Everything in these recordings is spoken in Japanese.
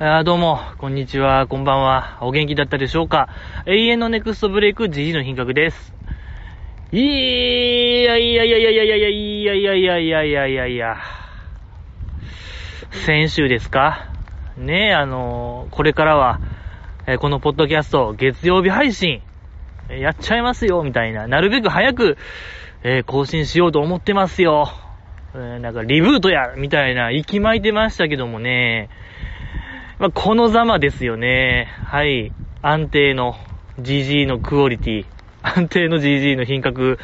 あどうも、こんにちは、こんばんは。お元気だったでしょうか？永遠のネクストブレイク GG の品格です。いやいやいやいやいやいやいやいやいやいやいやいやいや。先週ですか？ねえ、あのーこれからは、えーこのポッドキャスト、月曜日配信、やっちゃいますよ、みたいな。なるべく早く、え更新しようと思ってますよ。えーなんか、リブートや、みたいな、息巻いてましたけどもね。まあ、このざまですよね。はい。安定の GG のクオリティ。安定の GG の品格、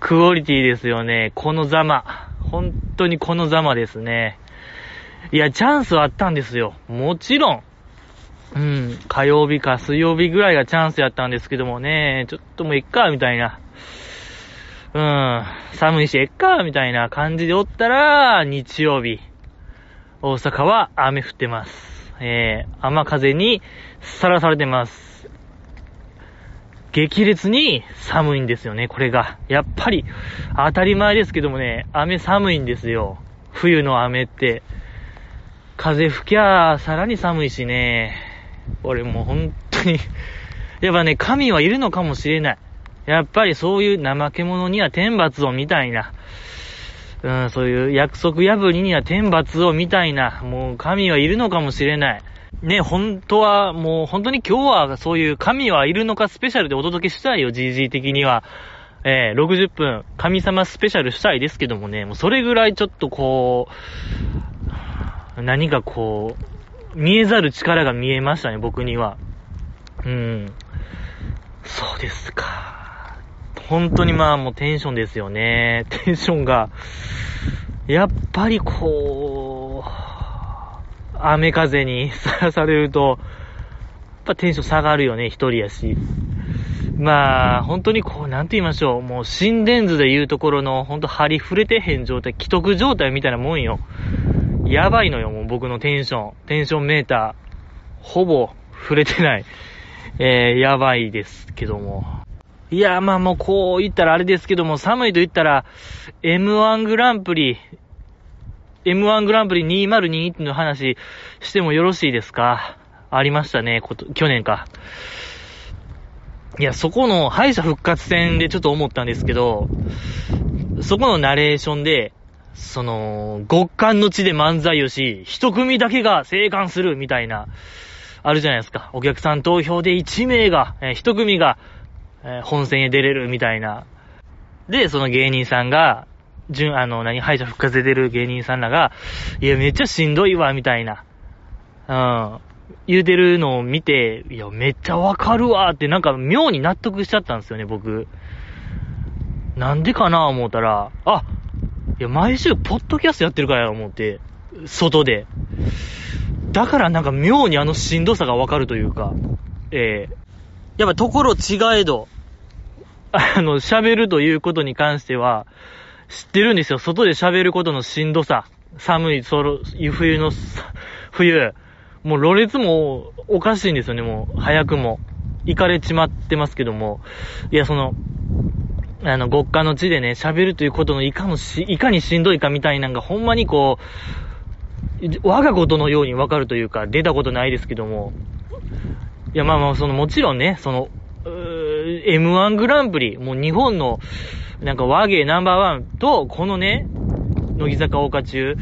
クオリティですよね。このざま。本当にこのざまですね。いや、チャンスはあったんですよ。もちろん。うん、火曜日か水曜日ぐらいがチャンスやったんですけどもね、ちょっともういっか、みたいな。うん、寒いし、えっか、みたいな感じでおったら、日曜日。大阪は雨降ってます。えー、雨風にさらされてます。激烈に寒いんですよね、これが。やっぱり、当たり前ですけどもね、雨寒いんですよ。冬の雨って。風吹きゃさらに寒いしね。俺もう本当に、やっぱね、神はいるのかもしれない。やっぱりそういう怠け者には天罰をみたいな。うん、そういう約束破りには天罰をみたいな、もう神はいるのかもしれない。ね、本当は、もう本当に今日はそういう神はいるのかスペシャルでお届けしたいよ、GG 的には。えー、60分、神様スペシャルしたいですけどもね、もうそれぐらいちょっとこう、何かこう、見えざる力が見えましたね、僕には。うん。そうですか。本当にまあもうテンションですよね。テンションが、やっぱりこう、雨風に さらされると、やっぱテンション下がるよね、一人やし。まあ、本当にこう、なんて言いましょう。もう心電図で言うところの、本当張り触れてへん状態、既得状態みたいなもんよ。やばいのよ、もう僕のテンション。テンションメーター。ほぼ触れてない。えー、やばいですけども。いや、まあもうこう言ったらあれですけども、寒いと言ったら、M1 グランプリ、M1 グランプリ2021の話してもよろしいですか？ありましたね、こと、去年か。いや、そこの敗者復活戦でちょっと思ったんですけど、そこのナレーションで、その、極寒の地で漫才をし、一組だけが生還するみたいな、あるじゃないですか。お客さん投票で1名が、えー一組が、え本戦へ出れるみたいな。で、その芸人さんが、順、あの、何、敗者復活で出る芸人さんらが、いや、めっちゃしんどいわ、みたいな。うん。言うてるのを見て、いや、めっちゃわかるわって、なんか妙に納得しちゃったんですよね、僕。なんでかな思ったら、あ、いや、毎週、ポッドキャストやってるからや思って、外で。だからなんか妙にあのしんどさがわかるというか、ええやっぱところ違えど、あの、喋るということに関しては、知ってるんですよ。外で喋ることのしんどさ。寒い、その、冬の、冬。もう、ろれつもおかしいんですよね、もう、早くも。行かれちまってますけども。いや、その、あの、極寒の地でね、喋るということのいかのし、いかにしんどいかみたいなのが、ほんまにこう、我がことのようにわかるというか、出たことないですけども。いや、まあまあ、その、もちろんね、その、うー M1 グランプリ、もう日本の、なんか和芸ナンバーワンと、このね、乃木坂岡中。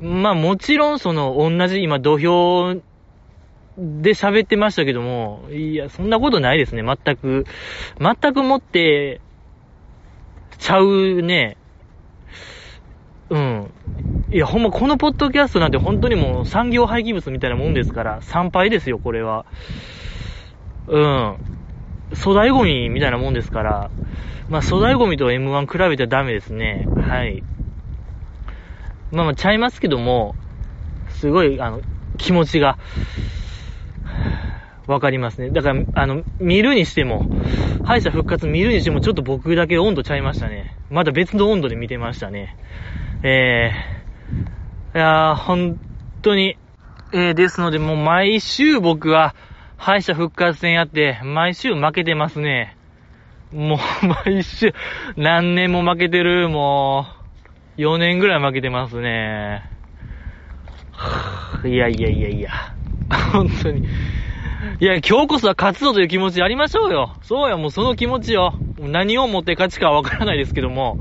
まあもちろんその、同じ今土俵で喋ってましたけども、いや、そんなことないですね、全く。全くもって、ちゃうね。うん。いや、ほんまこのポッドキャストなんて本当にもう産業廃棄物みたいなもんですから、参拝ですよ、これは。うん。粗大ゴミみたいなもんですから、まあ粗大ゴミと M1 比べてはダメですね。はい。まあまあちゃいますけども、すごい、あの、気持ちが、わかりますね。だから、あの、見るにしても、敗者復活見るにしても、ちょっと僕だけ温度ちゃいましたね。まだ別の温度で見てましたね。えー、いやー、本当に、えー、ですので、もう毎週僕は、敗者復活戦やって、毎週負けてますね。もう、毎週、何年も負けてる、もう、4年ぐらい負けてますね。いやいやいやいや。本当に。いや、今日こそは勝つぞという気持ちやりましょうよ。そうよ、もうその気持ちよ。何をもって勝ちかはわからないですけども、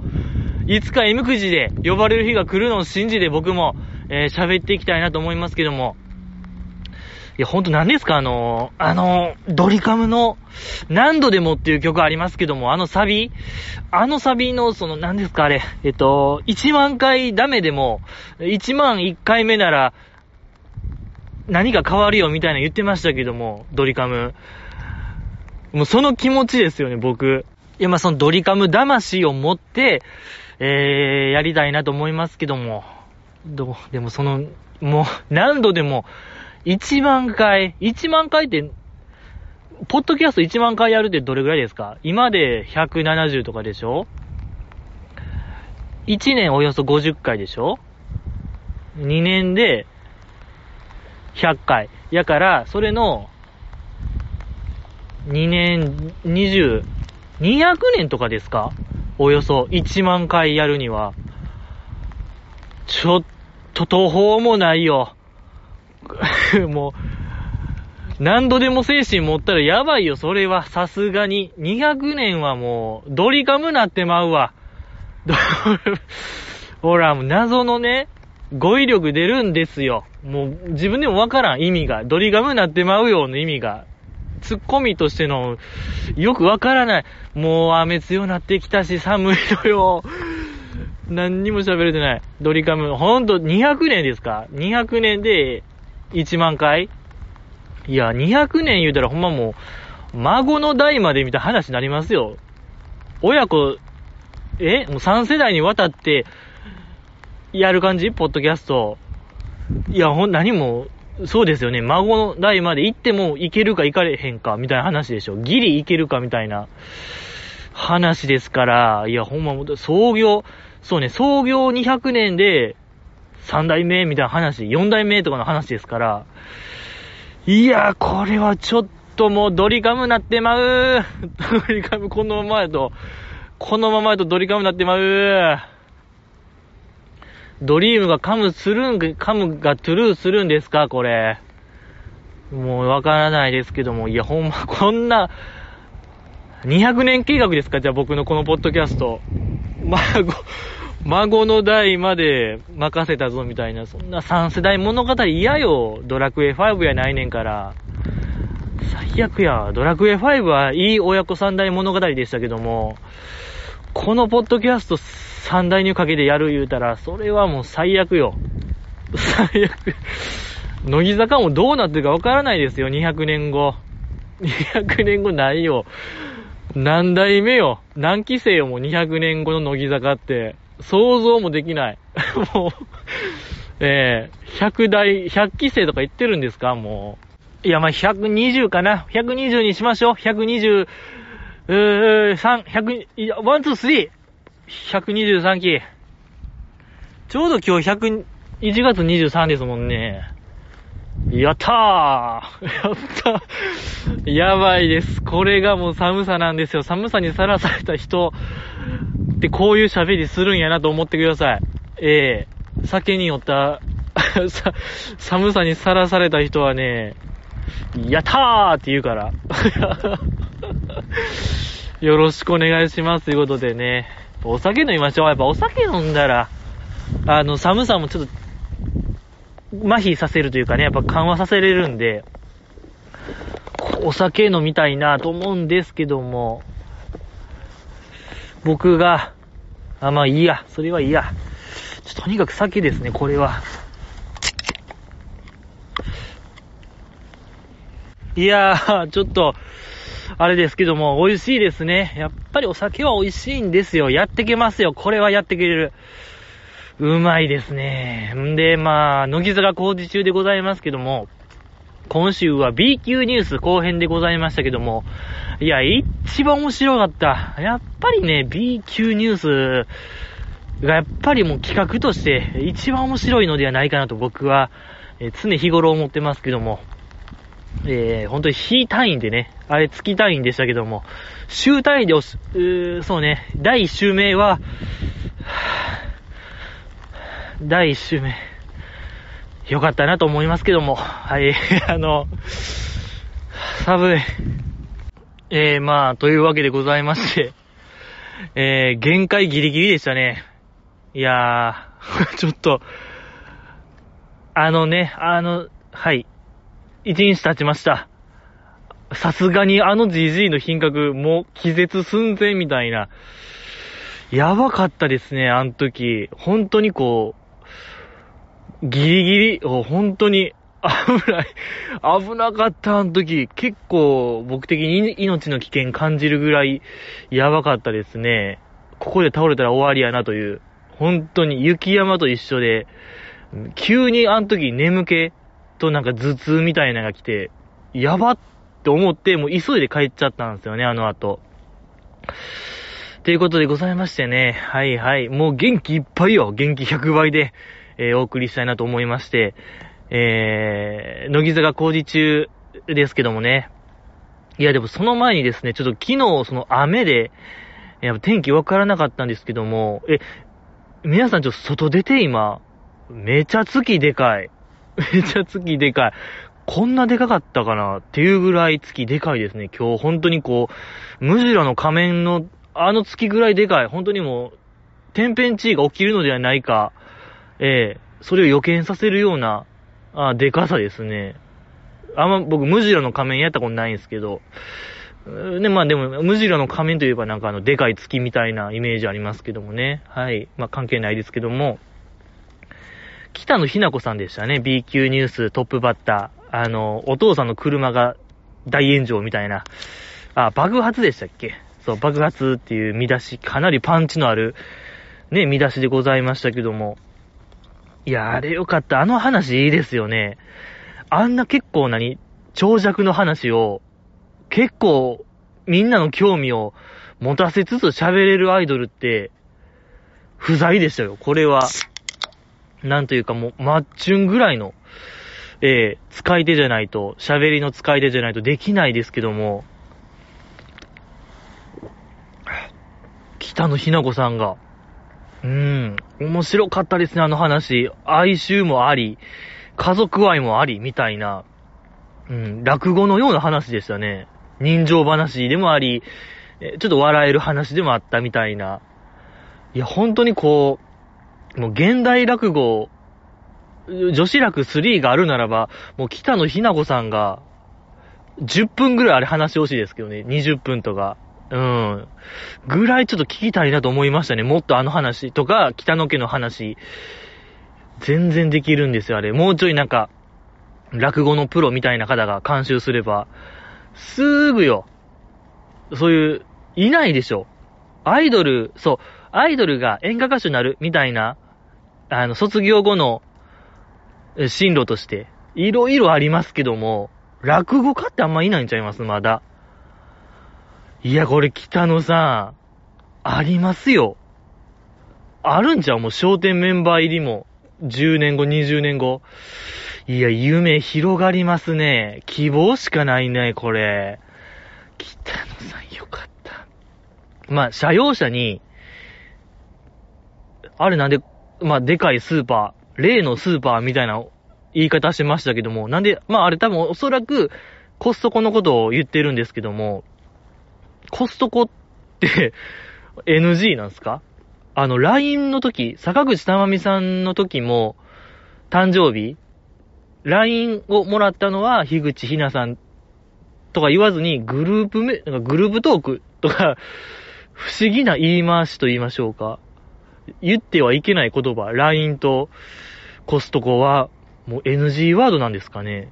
いつか M くじで呼ばれる日が来るのを信じて僕も、えー、喋っていきたいなと思いますけども。いや、ほんと何ですか？あの、あの、ドリカムの何度でもっていう曲ありますけども、あのサビあのサビの、その、何ですか？あれ、えっと、1万回ダメでも、1万1回目なら、何か変わるよみたいな言ってましたけども、ドリカム。もうその気持ちですよね、僕。いや、まあ、そのドリカム魂を持って、えー、やりたいなと思いますけども。どう、でもその、もう、何度でも、1万回、1万回って、ポッドキャスト1万回やるってどれぐらいですか？今で170とかでしょ ?1 年およそ50回でしょ ?2 年で100回。やから、それの、2年、20、200年とかですか？およそ1万回やるには。ちょっと途方もないよ。もう、何度でも精神持ったらやばいよ、それは。さすがに。200年はもう、ドリカムなってまうわ。ほら、謎のね、語彙力出るんですよ。もう自分でもわからん意味が。ドリガムなってまうような意味が。ツッコミとしての、よくわからない。もう雨強なってきたし寒いのよ。何にも喋れてない。ドリカム。ほんと200年ですか ?200 年で1万回い？や、200年言うたらほんまもう、孫の代まで見たいな話になりますよ。親子、え？もう3世代にわたって、やる感じ？ポッドキャスト。いや、ほん、何も、そうですよね。孫の代まで行っても行けるか行かれへんか、みたいな話でしょ。ギリ行けるか、みたいな話ですから、いや、ほんま、創業、そうね、創業200年で、3代目みたいな話、4代目とかの話ですから、いや、これはちょっともうドリカムなってまう ドリカムこのままやと、このままやとドリカムなってまうドリームがカムするん、カムがトゥルーするんですかこれ。もうわからないですけども、いや、ほんま、こんな、200年計画ですかじゃあ僕のこのポッドキャスト。孫、孫の代まで任せたぞみたいな、そんな3世代物語嫌よ。ドラクエ5やないねんから。最悪や。ドラクエ5はいい親子三代物語でしたけども、このポッドキャスト三代にかけてやる言うたら、それはもう最悪よ。最悪。乃木坂もどうなってるかわからないですよ、200年後。200年後ないよ。何代目よ。何期生よ、もう200年後の乃木坂って。想像もできない。もう、えー、100台、100期生とか言ってるんですか？もう。いや、ま、120かな。120にしましょう。120、うー、3、100、いや、 one、two、three。123期。ちょうど今日100、1月23ですもんね。やったーやったやばいです。これがもう寒さなんですよ。寒さにさらされた人ってこういう喋りするんやなと思ってください。ええー、酒によった、寒さにさらされた人はね、やったーって言うから。よろしくお願いします。ということでね。お酒飲みましょう。やっぱお酒飲んだら、あの、寒さもちょっと、麻痺させるというかね、やっぱ緩和させれるんで、お酒飲みたいなと思うんですけども、僕が、あ、まあいいや、それはいいや。とにかく酒ですね、これは。いやー、ちょっと、あれですけども、美味しいですね。やっぱりお酒は美味しいんですよ。やってけますよ。これはやってけれる。うまいですね。んで、まあ、乃木坂工事中でございますけども、今週は B 級ニュース後編でございましたけども、いや、一番面白かった。やっぱりね、B 級ニュースがやっぱりもう企画として一番面白いのではないかなと僕は、え常日頃思ってますけども、えー、本当に非単位でね、あれ月単位でしたけども、週単位でおし、うそうね、第1週目は、第1週目。よかったなと思いますけども。はい、あの、寒い。えー、まあ、というわけでございまして、えー、限界ギリギリでしたね。いやー、ちょっと、あのね、あの、はい。一日経ちました。さすがにあの GG の品格、もう気絶寸前みたいな。やばかったですね、あの時。本当にこう、ギリギリ、本当に危ない。危なかった、あの時。結構、僕的に命の危険感じるぐらい、やばかったですね。ここで倒れたら終わりやなという。本当に雪山と一緒で、急にあの時眠気となんか頭痛みたいなのが来て、やばって思って、もう急いで帰っちゃったんですよね、あの後。ということでございましてね、はいはい、もう元気いっぱいよ、元気100倍で、えー、お送りしたいなと思いまして、えー、乃木坂工事中ですけどもね。いや、でもその前にですね、ちょっと昨日その雨で、いや、天気わからなかったんですけども、え、皆さんちょっと外出て今、めちゃ月でかい。めちゃ月でかい。こんなでかかったかなっていうぐらい月でかいですね。今日本当にこう、ムジュラの仮面のあの月ぐらいでかい。本当にもう、天変地異が起きるのではないか、ええー、それを予見させるような、あでかさですね。あんま僕、ムジュラの仮面やったことないんですけど、ね、まあでも、ムジュラの仮面といえばなんかあの、でかい月みたいなイメージありますけどもね。はい。まあ関係ないですけども、北野ひな子さんでしたね。B 級ニューストップバッター。あの、お父さんの車が大炎上みたいな。あ、爆発でしたっけ？そう、爆発っていう見出し、かなりパンチのある、ね、見出しでございましたけども。いや、あれよかった。あの話いいですよね。あんな結構何、長尺の話を、結構、みんなの興味を持たせつつ喋れるアイドルって、不在でしたよ。これは、なんというかもう、マッチュンぐらいの、えー、使い手じゃないと、喋りの使い手じゃないとできないですけども、北野ひな子さんが。うん。面白かったですね、あの話。哀愁もあり、家族愛もあり、みたいな。うん、落語のような話でしたね。人情話でもあり、ちょっと笑える話でもあったみたいな。いや、本当にこう、もう現代落語、女子楽3があるならば、もう北野ひな子さんが、10分ぐらいあれ話してほしいですけどね。20分とか。うん。ぐらいちょっと聞きたいなと思いましたね。もっとあの話とか、北野家の話、全然できるんですよ、あれ。もうちょいなんか、落語のプロみたいな方が監修すれば、すぐよ。そういう、いないでしょ。アイドル、そう、アイドルが演歌歌手になるみたいな、あの、卒業後の進路として、いろいろありますけども、落語家ってあんまいないんちゃいます？まだ。いや、これ北野さん、ありますよ。あるんじゃん、もう商店メンバー入りも。10年後、20年後。いや、夢広がりますね。希望しかないね、これ。北野さんよかった。まあ、車用車に、あれなんで、まあ、でかいスーパー、例のスーパーみたいな言い方してましたけども、なんで、まあ、あれ多分おそらくコストコのことを言ってるんですけども、コストコって NG なんすか？あの、LINE の時、坂口珠美さんの時も、誕生日 ?LINE をもらったのは、樋口ひなさんとか言わずに、グループめ、なんかグループトークとか、不思議な言い回しと言いましょうか。言ってはいけない言葉、LINE とコストコは、もう NG ワードなんですかね。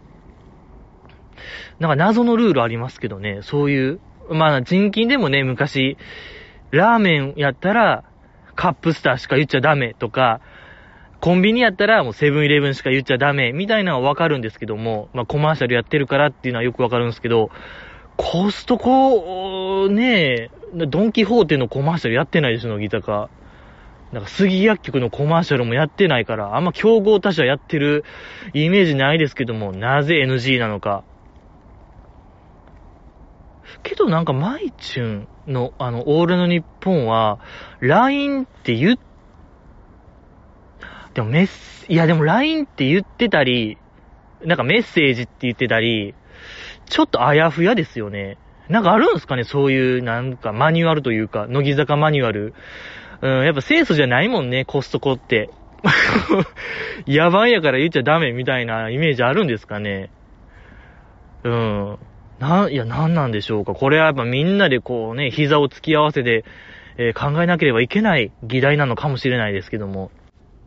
なんか謎のルールありますけどね、そういうまあ、人金でもね、昔、ラーメンやったら、カップスターしか言っちゃダメとか、コンビニやったらもうセブンイレブンしか言っちゃダメみたいなのはわかるんですけども、まあコマーシャルやってるからっていうのはよくわかるんですけど、コストコ、ねえドンキホーテのコマーシャルやってないでしょ、乃木坂。なんか杉薬局のコマーシャルもやってないから、あんま競合他社やってるイメージないですけども、なぜ NG なのか。けどなんか、マイチュンの、あの、オールの日本は、LINE って言っ、でもメッセ、いやでも LINE って言ってたり、なんかメッセージって言ってたり、ちょっとあやふやですよね。なんかあるんですかねそういう、なんかマニュアルというか、乃木坂マニュアル。うん、やっぱ清楚じゃないもんね、コストコって。野蛮やから言っちゃダメみたいなイメージあるんですかね。うん。な、いや、なんなんでしょうか。これはやっぱみんなでこうね、膝を突き合わせて、えー、考えなければいけない議題なのかもしれないですけども。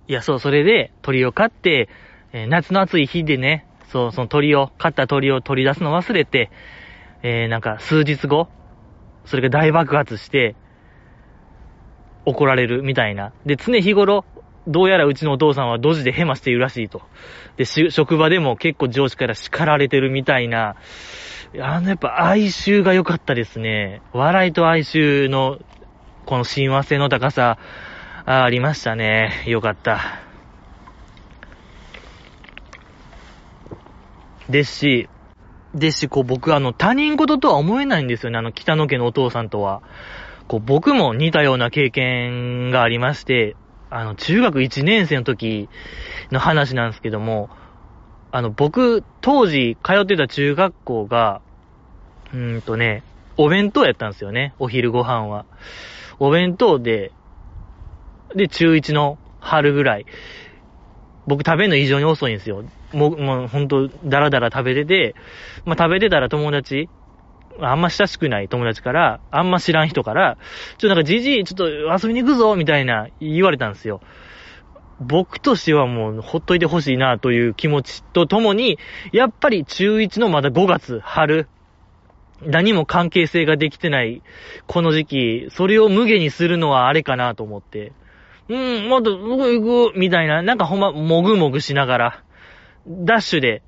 いや、そう、それで鳥を飼って、えー、夏の暑い日でね、そう、その鳥を、飼った鳥を取り出すの忘れて、えー、なんか数日後、それが大爆発して、怒られるみたいな。で、常日頃、どうやらうちのお父さんはドジでヘマしているらしいと。で、職場でも結構上司から叱られてるみたいな、あのやっぱ哀愁が良かったですね。笑いと哀愁の、この親和性の高さ、あありましたね。よかった。ですし、ですし、こう僕あの他人事とは思えないんですよね。あの北野家のお父さんとは。こう僕も似たような経験がありまして、あの中学1年生の時の話なんですけども、あの僕当時通ってた中学校が、うーんとね、お弁当やったんですよね。お昼ご飯は。お弁当で、で、中1の春ぐらい。僕食べるの異常に遅いんですよ。もう、もうほんと、だらだら食べてて、まあ、食べてたら友達、あんま親しくない友達から、あんま知らん人から、ちょ、なんかじじい、ちょっと遊びに行くぞみたいな言われたんですよ。僕としてはもうほっといてほしいなという気持ちとともに、やっぱり中1のまだ5月、春、何も関係性ができてないこの時期、それを無下にするのはあれかなと思って、うん、もっと、どこ行くみたいな、なんかほんま、もぐもぐしながら、ダッシュで、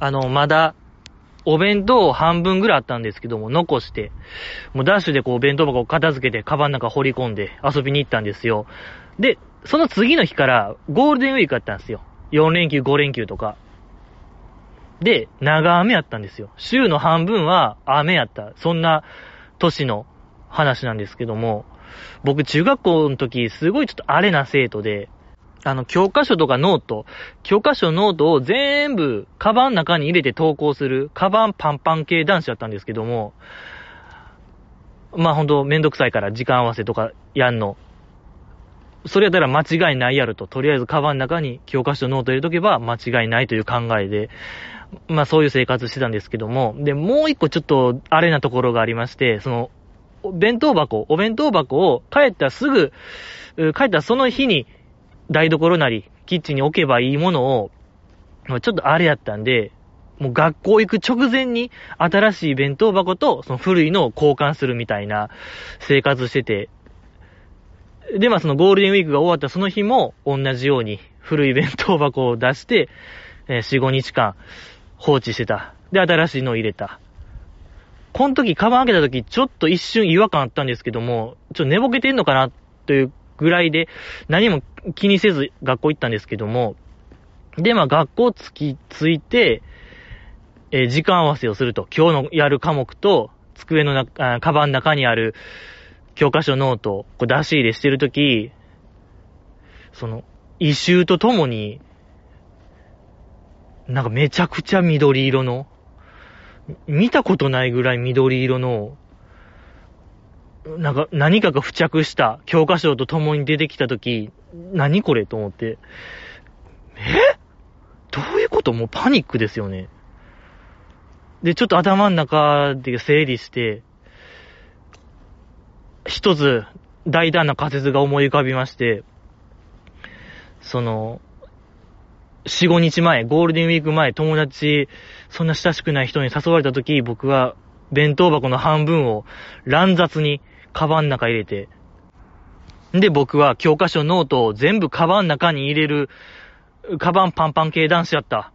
あの、まだ、お弁当半分ぐらいあったんですけども、残して、もうダッシュでこう、弁当箱を片付けて、カバンの中掘り込んで遊びに行ったんですよ。で、その次の日から、ゴールデンウィークあったんですよ。4連休、5連休とか。で、長雨やったんですよ。週の半分は雨やった。そんな年の話なんですけども、僕中学校の時、すごいちょっと荒れな生徒で、あの、教科書とかノート、教科書ノートを全部、カバン中に入れて登校する、カバンパンパン系男子だったんですけども、まあほんとめんどくさいから時間合わせとかやんの。それやったら間違いないやると。とりあえずカバンの中に教科書ノート入れとけば間違いないという考えで、まあそういう生活してたんですけども、で、もう一個ちょっとあれなところがありまして、その、弁当箱、お弁当箱を帰ったらすぐ、帰ったらその日に台所なり、キッチンに置けばいいものを、ちょっとあれやったんで、もう学校行く直前に新しい弁当箱とその古いのを交換するみたいな生活してて、で、まあそのゴールデンウィークが終わったその日も同じように古い弁当箱を出して、えー、4、5日間放置してた。で、新しいのを入れた。この時、カバン開けた時、ちょっと一瞬違和感あったんですけども、ちょっと寝ぼけてんのかなというぐらいで、何も気にせず学校行ったんですけども、で、まあ学校つき、ついて、えー、時間合わせをすると。今日のやる科目と、机の中、カバンの中にある教科書ノートこう出し入れしてるとき、その、異臭とともに、なんかめちゃくちゃ緑色の、見たことないぐらい緑色の、なんか何かが付着した教科書と共に出てきたとき、何これと思って、え？どういうこと？もうパニックですよね。で、ちょっと頭の中で整理して、一つ大胆な仮説が思い浮かびまして、その、4、5日前、ゴールデンウィーク前、友達、そんな親しくない人に誘われた時、僕は弁当箱の半分を乱雑にカバンの中入れて、で、僕は教科書、ノートを全部カバンの中に入れる、カバンパンパン系男子だった。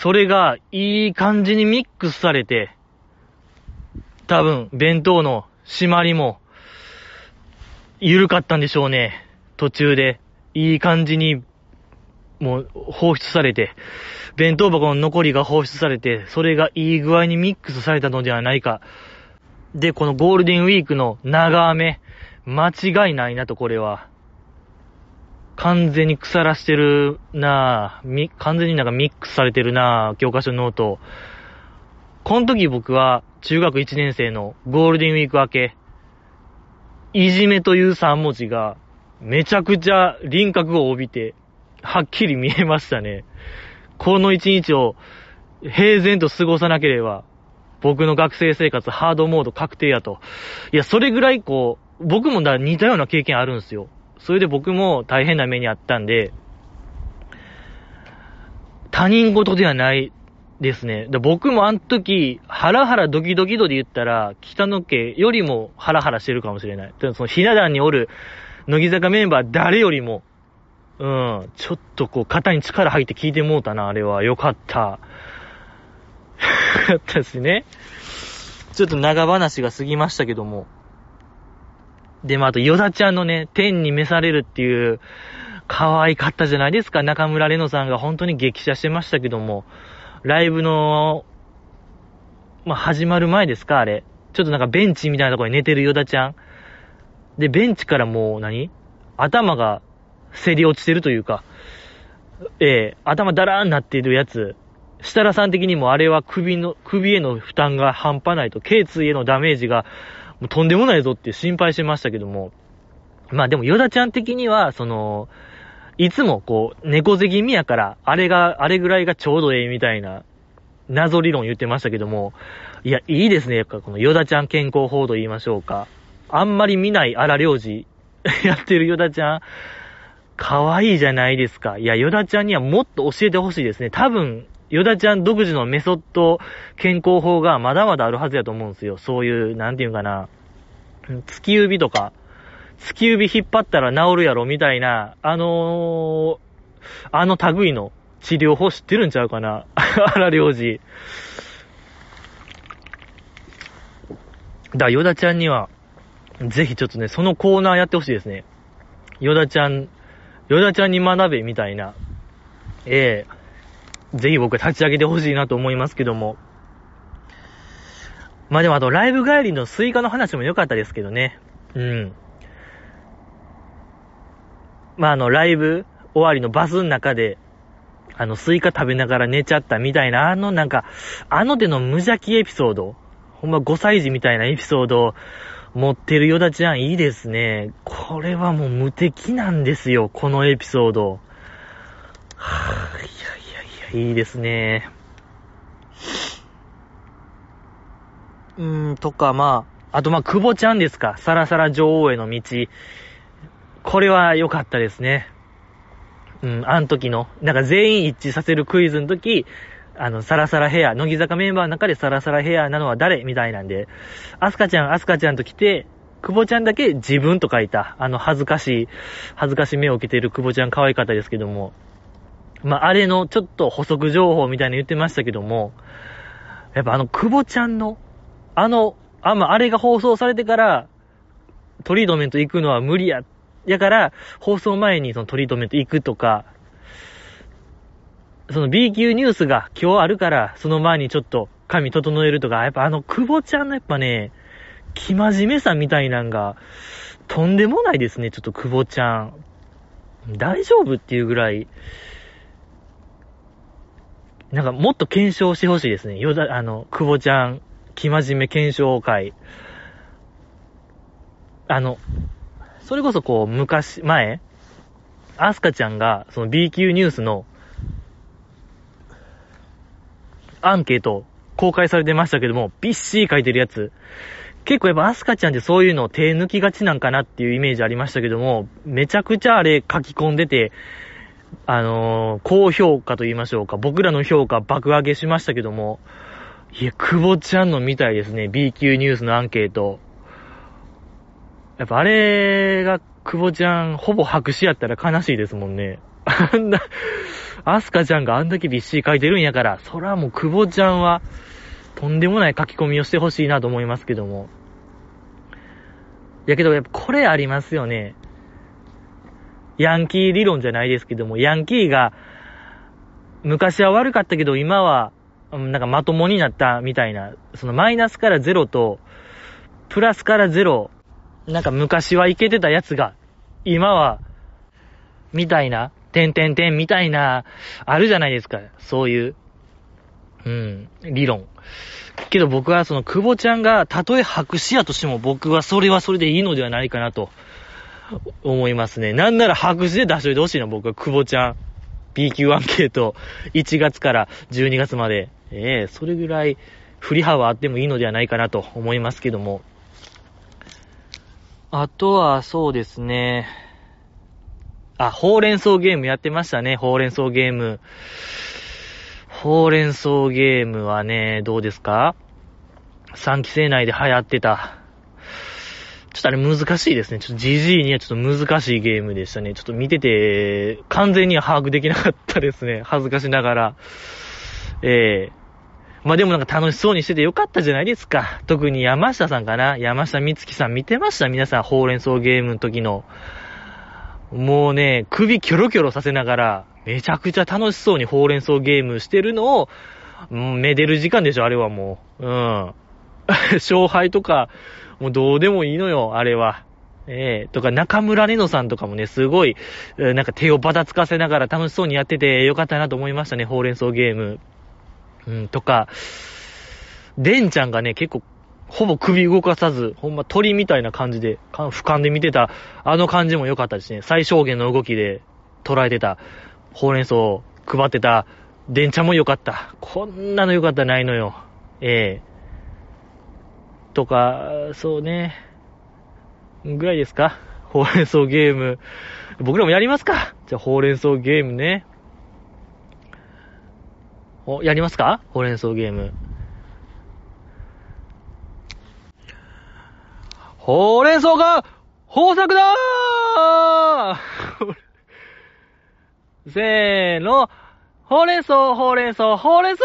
それが、いい感じにミックスされて、多分、弁当の締まりも、緩かったんでしょうね。途中で。いい感じにもう放出されて、弁当箱の残りが放出されて、それがいい具合にミックスされたのではないか。で、このゴールデンウィークの長雨、間違いないなと、これは。完全に腐らしてるなぁ、み、完全になんかミックスされてるなぁ、教科書ノート。この時僕は中学1年生のゴールデンウィーク明け、いじめという3文字がめちゃくちゃ輪郭を帯びて、はっきり見えましたね。この一日を平然と過ごさなければ、僕の学生生活ハードモード確定やと。いや、それぐらいこう、僕もだ似たような経験あるんですよ。それで僕も大変な目にあったんで、他人事ではないですね。で僕もあの時、ハラハラドキドキ度で言ったら、北野家よりもハラハラしてるかもしれない。でそのひな壇におる、乃木坂メンバー誰よりも、うん、ちょっとこう、肩に力入って聞いてもうたな、あれは。よかった。よかったしね。ちょっと長話が過ぎましたけども。で、まあ、あと、ヨダちゃんのね、天に召されるっていう、可愛かったじゃないですか。中村レノさんが本当に激写してましたけども、ライブの、まあ、始まる前ですか、あれ。ちょっとなんかベンチみたいなところに寝てるヨダちゃん。で、ベンチからもう何？頭がせり落ちてるというか、ええー、頭だらーになっているやつ。設楽さん的にもあれは首の、首への負担が半端ないと、頸椎へのダメージがもうとんでもないぞって心配してましたけども、まあでもヨダちゃん的には、その、いつもこう、猫背気味やから、あれが、あれぐらいがちょうどええみたいな、謎理論言ってましたけども、いや、いいですね。やっぱこのヨダちゃん健康報道言いましょうか。あんまり見ない荒領事 やってるヨダちゃん、可愛いじゃないですか。いや、ヨダちゃんにはもっと教えてほしいですね。多分、ヨダちゃん独自のメソッド健康法がまだまだあるはずやと思うんですよ。そういう、なんていうかな、月指とか、月指引っ張ったら治るやろみたいな、あのー、あの類の治療法知ってるんちゃうかな 荒療治。だ、ヨダちゃんには、ぜひちょっとね、そのコーナーやってほしいですね。ヨダちゃん、ヨダちゃんに学べみたいな。ええぜひ僕立ち上げてほしいなと思いますけども。まあでもあとライブ帰りのスイカの話も良かったですけどね。うん。まああのライブ終わりのバスの中で、あのスイカ食べながら寝ちゃったみたいな、あのなんか、あの手の無邪気エピソード。ほんま5歳児みたいなエピソードを持ってるヨダちゃんいいですね。これはもう無敵なんですよ、このエピソード。はぁ、いやいいですね。うーん、とか、まあ、あとまあ、久保ちゃんですか。サラサラ女王への道。これは良かったですね。うん、あの時の、なんか全員一致させるクイズの時、あの、サラサラヘア、乃木坂メンバーの中でサラサラヘアなのは誰？みたいなんで、アスカちゃん、アスカちゃんと来て、久保ちゃんだけ自分と書いた、あの恥ずかしい、恥ずかしい目を受けている久保ちゃん可愛かったですけども、まあ、あれのちょっと補足情報みたいに言ってましたけども、やっぱあの、久保ちゃんの、あの、あ、まあ、あれが放送されてから、トリートメント行くのは無理や。やから、放送前にそのトリートメント行くとか、その B 級ニュースが今日あるから、その前にちょっと髪整えるとか、やっぱあの、久保ちゃんのやっぱね、気真面目さみたいなんが、とんでもないですね、ちょっと久保ちゃん。大丈夫っていうぐらい、なんかもっと検証してほしいですね。よだ、あの、久保ちゃん、生真面目検証会。あの、それこそこう、昔、前、アスカちゃんが、その B 級ニュースの、アンケート公開されてましたけども、びっしり書いてるやつ。結構やっぱアスカちゃんってそういうのを手抜きがちなんかなっていうイメージありましたけども、めちゃくちゃあれ書き込んでて、あのー、高評価と言いましょうか。僕らの評価爆上げしましたけども、いや、久保ちゃんのみたいですね。B 級ニュースのアンケート。やっぱあれが、久保ちゃん、ほぼ白紙やったら悲しいですもんね。あんな、アスカちゃんがあんだけびっしり書いてるんやから、そらもう久保ちゃんは、とんでもない書き込みをしてほしいなと思いますけども。やけど、やっぱこれありますよね。ヤンキー理論じゃないですけども、ヤンキーが、昔は悪かったけど今は、なんかまともになったみたいな、そのマイナスからゼロと、プラスからゼロ、なんか昔はいけてたやつが、今は、みたいな、てんてんてんみたいな、あるじゃないですか。そういう、うん、理論。けど僕はその久保ちゃんがたとえ白紙やとしても僕はそれはそれでいいのではないかなと思いますね。なんなら白紙で出しといてほしいな、僕は久保ちゃん。PQ アンケート1月から12月まで。ええー、それぐらい振り幅あってもいいのではないかなと思いますけども。あとはそうですね。あ、ほうれん草ゲームやってましたね、ほうれん草ゲーム。ほうれん草ゲームはね、どうですか ?3 期生内で流行ってた。ちょっとあれ難しいですね。ちょっと GG にはちょっと難しいゲームでしたね。ちょっと見てて、完全には把握できなかったですね。恥ずかしながら。ええ、まあでもなんか楽しそうにしててよかったじゃないですか。特に山下さんかな。山下美月さん見てました？皆さん、ほうれん草ゲームの時の。もうね、首キョロキョロさせながら、めちゃくちゃ楽しそうにほうれん草ゲームしてるのを、めでる時間でしょ、あれはもう。うん。勝敗とか、もうどうでもいいのよ、あれは。ええー、とか、中村レノさんとかもね、すごい、なんか手をばたつかせながら楽しそうにやっててよかったなと思いましたね、ほうれん草ゲーム。うん、とか、デンちゃんがね、結構、ほぼ首動かさず、ほんま鳥みたいな感じで、俯瞰で見てた、あの感じも良かったですね。最小限の動きで捉えてた、ほうれん草を配ってた、デンちゃんも良かった。こんなの良かったないのよ。ええーとか、そうね、ぐらいですか？ほうれん草ゲーム。僕らもやりますか？じゃあ、ほうれん草ゲームね。お、やりますか？ほうれん草ゲーム。ほうれん草が豊作だー せーの。ほうれん草、ほうれん草、ほうれん草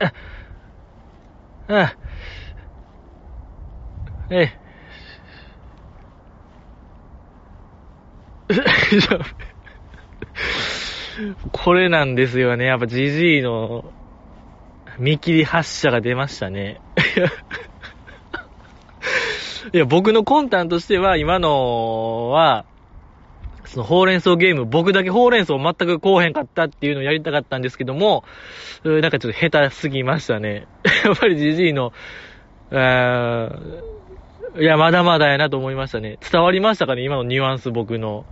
あ、あ、え これなんですよね。やっぱジジイの見切り発射が出ましたね。いや、僕の魂胆としては、今のは、そのほうれん草ゲーム、僕だけほうれん草全くこうへんかったっていうのをやりたかったんですけども、なんかちょっと下手すぎましたね。やっぱりジジイの、いや、まだまだやなと思いましたね。伝わりましたかね？今のニュアンス僕の。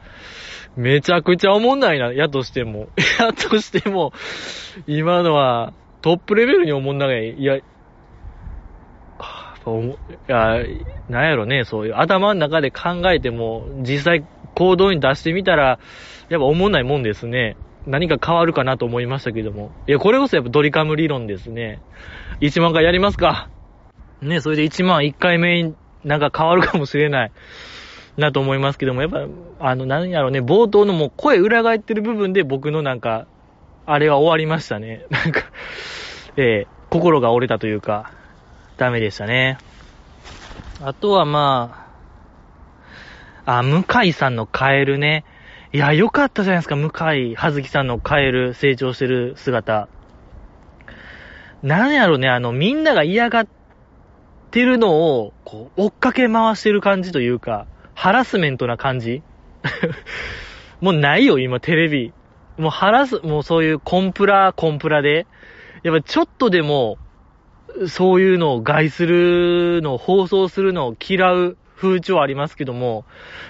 めちゃくちゃおもんないな、やとしても。やとしても、今のはトップレベルにおもんない。いや、いや、なんやろね、そういう頭の中で考えても、実際行動に出してみたら、やっぱ思んないもんですね。何か変わるかなと思いましたけども。いや、これこそやっぱドリカム理論ですね。1万回やりますか。ね、それで1万1回目なんか変わるかもしれない。なと思いますけども、やっぱ、あの、何やろうね、冒頭のもう声裏返ってる部分で僕のなんか、あれは終わりましたね。なんか、えー、心が折れたというか、ダメでしたね。あとはまあ、あ、向井さんのカエルね。いや、よかったじゃないですか、向井葉月さんのカエル、成長してる姿。なんやろね、あの、みんなが嫌がってるのを、こう、追っかけ回してる感じというか、ハラスメントな感じ。もうないよ、今、テレビ。もうハラス、もうそういうコンプラ、コンプラで、やっぱちょっとでも、そういうのを害するの放送するのを嫌う風潮ありますけども、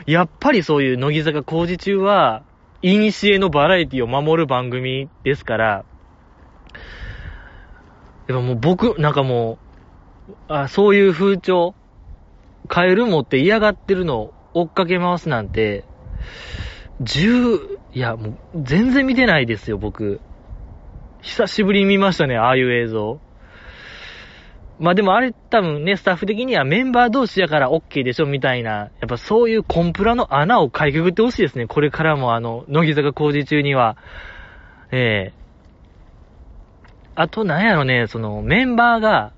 やっぱりそういう乃木坂工事中は、イニシエのバラエティを守る番組ですから、でももう僕、なんかもう、あそういう風潮、カエル持って嫌がってるのを追っかけ回すなんて、十、いや、もう全然見てないですよ、僕。久しぶりに見ましたね、ああいう映像。まあでもあれ多分ね、スタッフ的にはメンバー同士やから OK でしょみたいな、やっぱそういうコンプラの穴をかいくぐってほしいですね。これからもあの、乃木坂工事中には。ええー、あとなんやろね、そのメンバーが、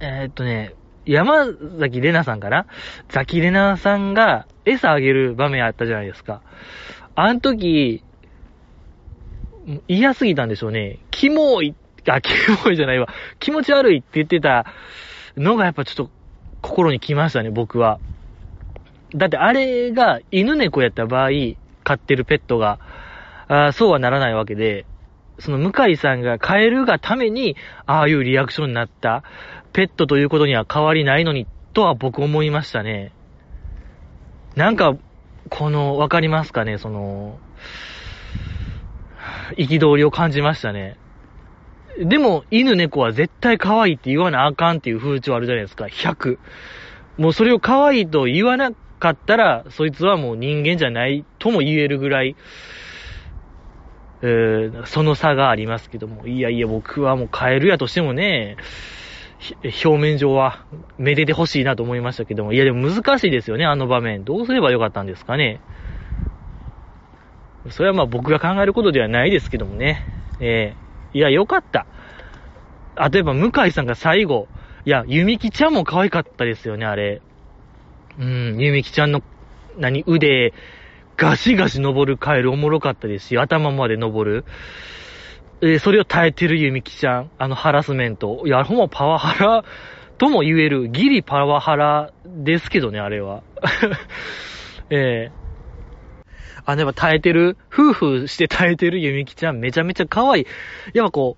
えー、っとね、山崎玲奈さんかな？ザキ玲奈さんが餌あげる場面あったじゃないですか。あの時、嫌すぎたんでしょうね。キモいあ、キモいじゃないわ。気持ち悪いって言ってたのがやっぱちょっと心に来ましたね、僕は。だってあれが犬猫やった場合、飼ってるペットが、あそうはならないわけで、その向井さんがカエルがために、ああいうリアクションになった。ペットということには変わりないのに、とは僕思いましたね。なんか、この、わかりますかね、その、憤りを感じましたね。でも、犬猫は絶対可愛いって言わなあかんっていう風潮あるじゃないですか。100。もうそれを可愛いと言わなかったら、そいつはもう人間じゃないとも言えるぐらい、その差がありますけども。いやいや、僕はもうカエルやとしてもね、表面上はめでてほしいなと思いましたけども。いやでも難しいですよね、あの場面。どうすればよかったんですかね。それはまあ僕が考えることではないですけどもね。えー、いや、よかった。例えば、向井さんが最後、いや、ゆみきちゃんも可愛かったですよね、あれ。うん、ゆみきちゃんの、何、腕、ガシガシ登るカエルおもろかったですし、頭まで登る。え、それを耐えてるゆみきちゃん、あのハラスメント。いや、ほんまパワハラ とも言える、ギリパワハラですけどね、あれは。え えー、あ、でも耐えてる、夫婦して耐えてるゆみきちゃんめちゃめちゃ可愛い。やっぱこ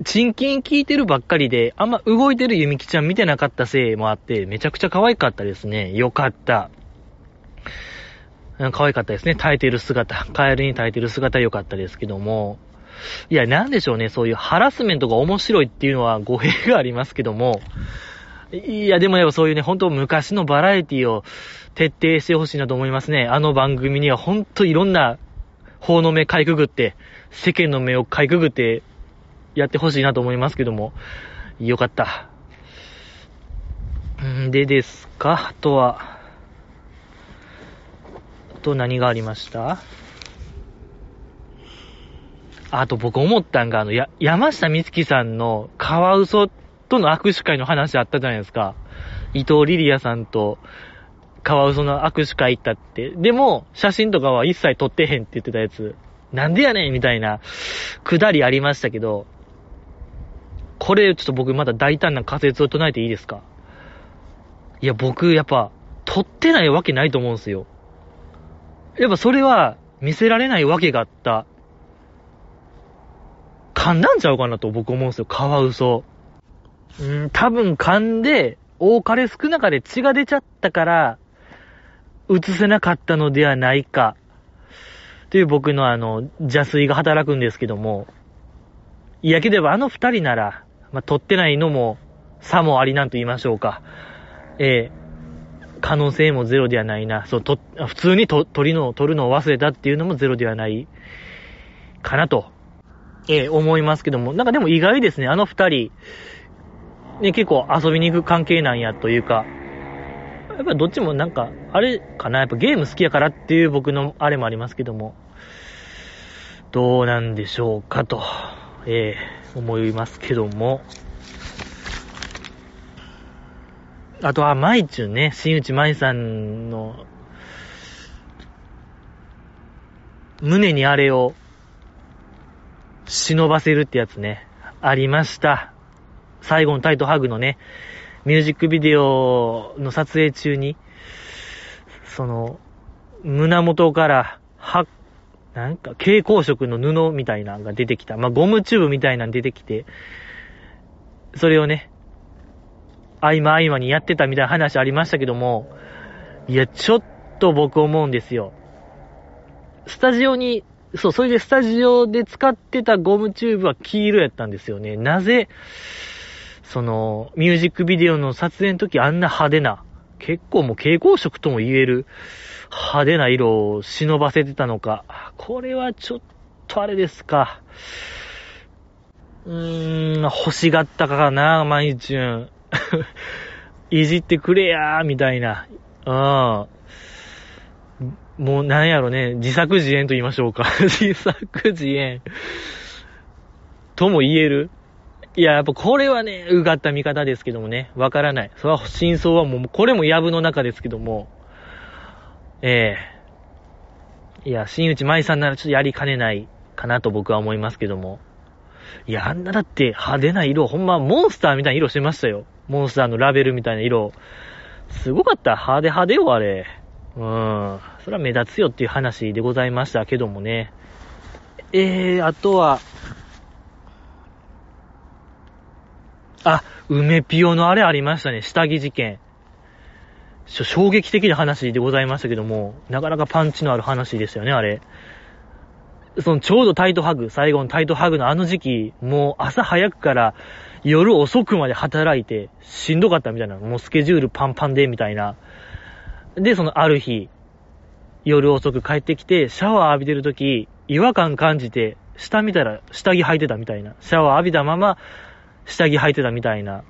う、チンキン聞いてるばっかりで、あんま動いてるゆみきちゃん見てなかったせいもあって、めちゃくちゃ可愛かったですね。よかった。可愛かったですね。耐えてる姿。カエルに耐えてる姿良かったですけども。いや、なんでしょうね。そういうハラスメントが面白いっていうのは語弊がありますけども。いや、でもやっぱそういうね、本当昔のバラエティを徹底してほしいなと思いますね。あの番組には本当いろんな法の目かいくぐって、世間の目をかいくぐってやってほしいなと思いますけども。よかった。んでですか？あとは、あと何がありました？あと僕思ったんが、あの、や、山下美月さんのカワウソとの握手会の話あったじゃないですか。伊藤リリアさんとカワウソの握手会行ったって。でも、写真とかは一切撮ってへんって言ってたやつ。なんでやねんみたいな、くだりありましたけど、これちょっと僕まだ大胆な仮説を唱えていいですか？いや、僕、やっぱ、撮ってないわけないと思うんですよ。やっぱそれは、見せられないわけがあった。噛んだんちゃうかなと僕思うんですよ、カワウソ。うん、多分噛んで、多かれ少なかれ血が出ちゃったから、映せなかったのではないか。という僕のあの、邪推が働くんですけども。いやければあの二人なら、まあ、撮ってないのも、差もありなんと言いましょうか。ええ、可能性もゼロではないな。そう、と、普通にと、撮りの、撮るのを忘れたっていうのもゼロではない、かなと。ええ、思いますけども、なんかでも意外ですね、あの二人、ね、結構遊びに行く関係なんやというか、やっぱどっちもなんか、あれかな、やっぱゲーム好きやからっていう僕のあれもありますけども、どうなんでしょうかと、ええ思いますけども、あとは、マイチュンね、新内舞さんの、胸にあれを忍ばせるってやつね、ありました。最後のタイトハグのね、ミュージックビデオの撮影中に、その、胸元から、は、なんか、蛍光色の布みたいなのが出てきた。まあ、ゴムチューブみたいなの出てきて、それをね、合間合間にやってたみたいな話ありましたけども、いや、ちょっと僕思うんですよ。スタジオにそう、それでスタジオで使ってたゴムチューブは黄色やったんですよね。なぜ、その、ミュージックビデオの撮影の時あんな派手な、結構もう蛍光色とも言える派手な色を忍ばせてたのか。これはちょっとあれですか。うーん、欲しがったかな、マイチュン。いじってくれやー、みたいな。うん。もうなんやろね、自作自演と言いましょうか。自作自演。とも言える？いや、やっぱこれはね、うがった見方ですけどもね、わからない。それは真相はもう、これも藪の中ですけども、ええー、いや、新内舞さんならちょっとやりかねないかなと僕は思いますけども。いや、あんなだって派手な色、ほんまモンスターみたいな色してましたよ。モンスターのラベルみたいな色。すごかった。派手派手よ、あれ。うん。それは目立つよっていう話でございましたけどもね。えー、あとは、あ、梅ピオのあれありましたね。下着事件。衝撃的な話でございましたけども、なかなかパンチのある話でしたよね、あれ。そのちょうどタイトハグ、最後のタイトハグのあの時期、もう朝早くから夜遅くまで働いてしんどかったみたいな。もうスケジュールパンパンでみたいな。で、そのある日、夜遅く帰ってきて、シャワー浴びてる時、違和感感じて、下見たら下着履いてたみたいな。シャワー浴びたまま、下着履いてたみたいな。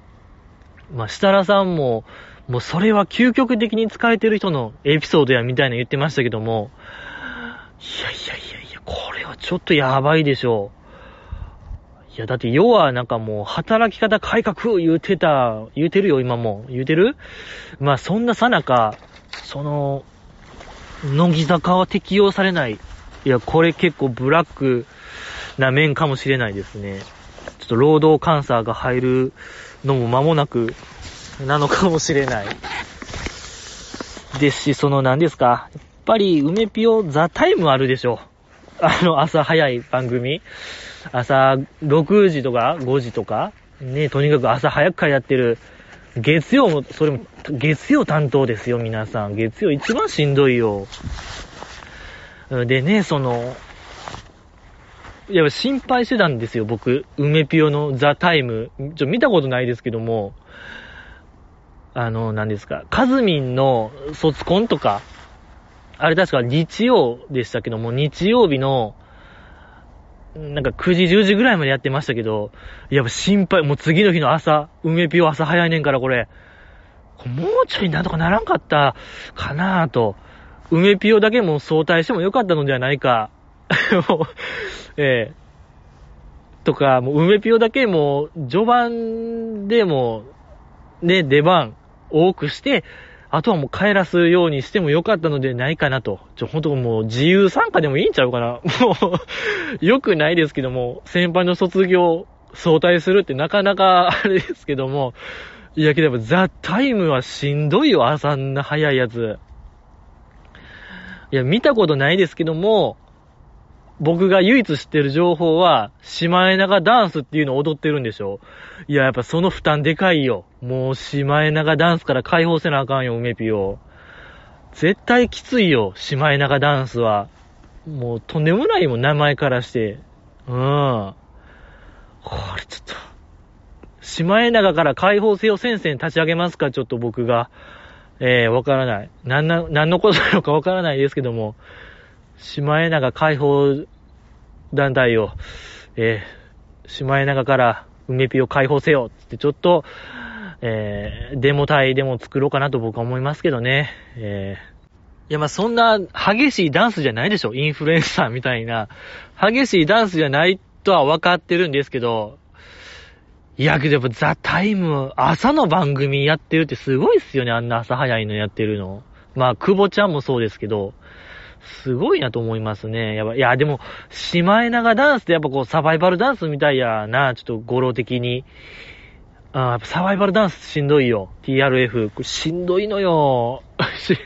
まあ、設楽さんも、もうそれは究極的に疲れてる人のエピソードやみたいな言ってましたけども、いやいやいやいや、これはちょっとやばいでしょう。いや、だって要はなんかもう働き方改革言うてた、言うてるよ今も。言うてる？まあそんなさなか、その、乃木坂は適用されない。いや、これ結構ブラックな面かもしれないですね。ちょっと労働監査が入るのも間もなくなのかもしれない。ですし、その何ですか？やっぱり、梅ピオザタイムあるでしょ。あの、朝早い番組。朝6時とか5時とか。ね、とにかく朝早くからやってる。月曜も、それも、月曜担当ですよ、皆さん。月曜一番しんどいよ。でね、その、いや、心配してたんですよ、僕。梅ピオのザ・タイム。ちょ、見たことないですけども、あの、何ですか、カズミンの卒コンとか、あれ確か日曜でしたけども、日曜日の、なんか9時、10時ぐらいまでやってましたけど、やっぱ心配、もう次の日の朝、梅ピオ朝早いねんからこれ、もうちょいなんとかならんかったかなぁと。梅ピオだけも相対してもよかったのではないか。ええとか、もう梅ピオだけも序盤でも、ね、出番多くして、あとはもう帰らすようにしてもよかったのでないかなと。ちょ、ほんともう自由参加でもいいんちゃうかな。もう、よくないですけども、先輩の卒業、早退するってなかなかあれですけども、いやけどやっぱザ・タイムはしんどいよ、朝んな早いやつ。いや、見たことないですけども、僕が唯一知ってる情報は、シマエナガダンスっていうのを踊ってるんでしょいや、やっぱその負担でかいよ。もうシマエナガダンスから解放せなあかんよ、梅ピオ。絶対きついよ、シマエナガダンスは。もうとんでもないもん、名前からして。うん。これちょっと、シマエナガから解放せよ戦線立ち上げますか、ちょっと僕が。えー、わからない。なんな、なんのことなのかわからないですけども、シマエナガ解放団体を、えー、シマエナガから梅ピを解放せよってちょっと、えー、デモ隊でも作ろうかなと僕は思いますけどね。えー、いや、ま、そんな激しいダンスじゃないでしょインフルエンサーみたいな。激しいダンスじゃないとは分かってるんですけど、いや、けどザ・タイム、朝の番組やってるってすごいっすよね、あんな朝早いのやってるの。まあ、久保ちゃんもそうですけど、すごいなと思いますね。やばいや、でも、シマエナガダンスってやっぱこう、サバイバルダンスみたいやな、ちょっと語呂的に。あやっぱサバイバルダンスしんどいよ。TRF。これしんどいのよ。し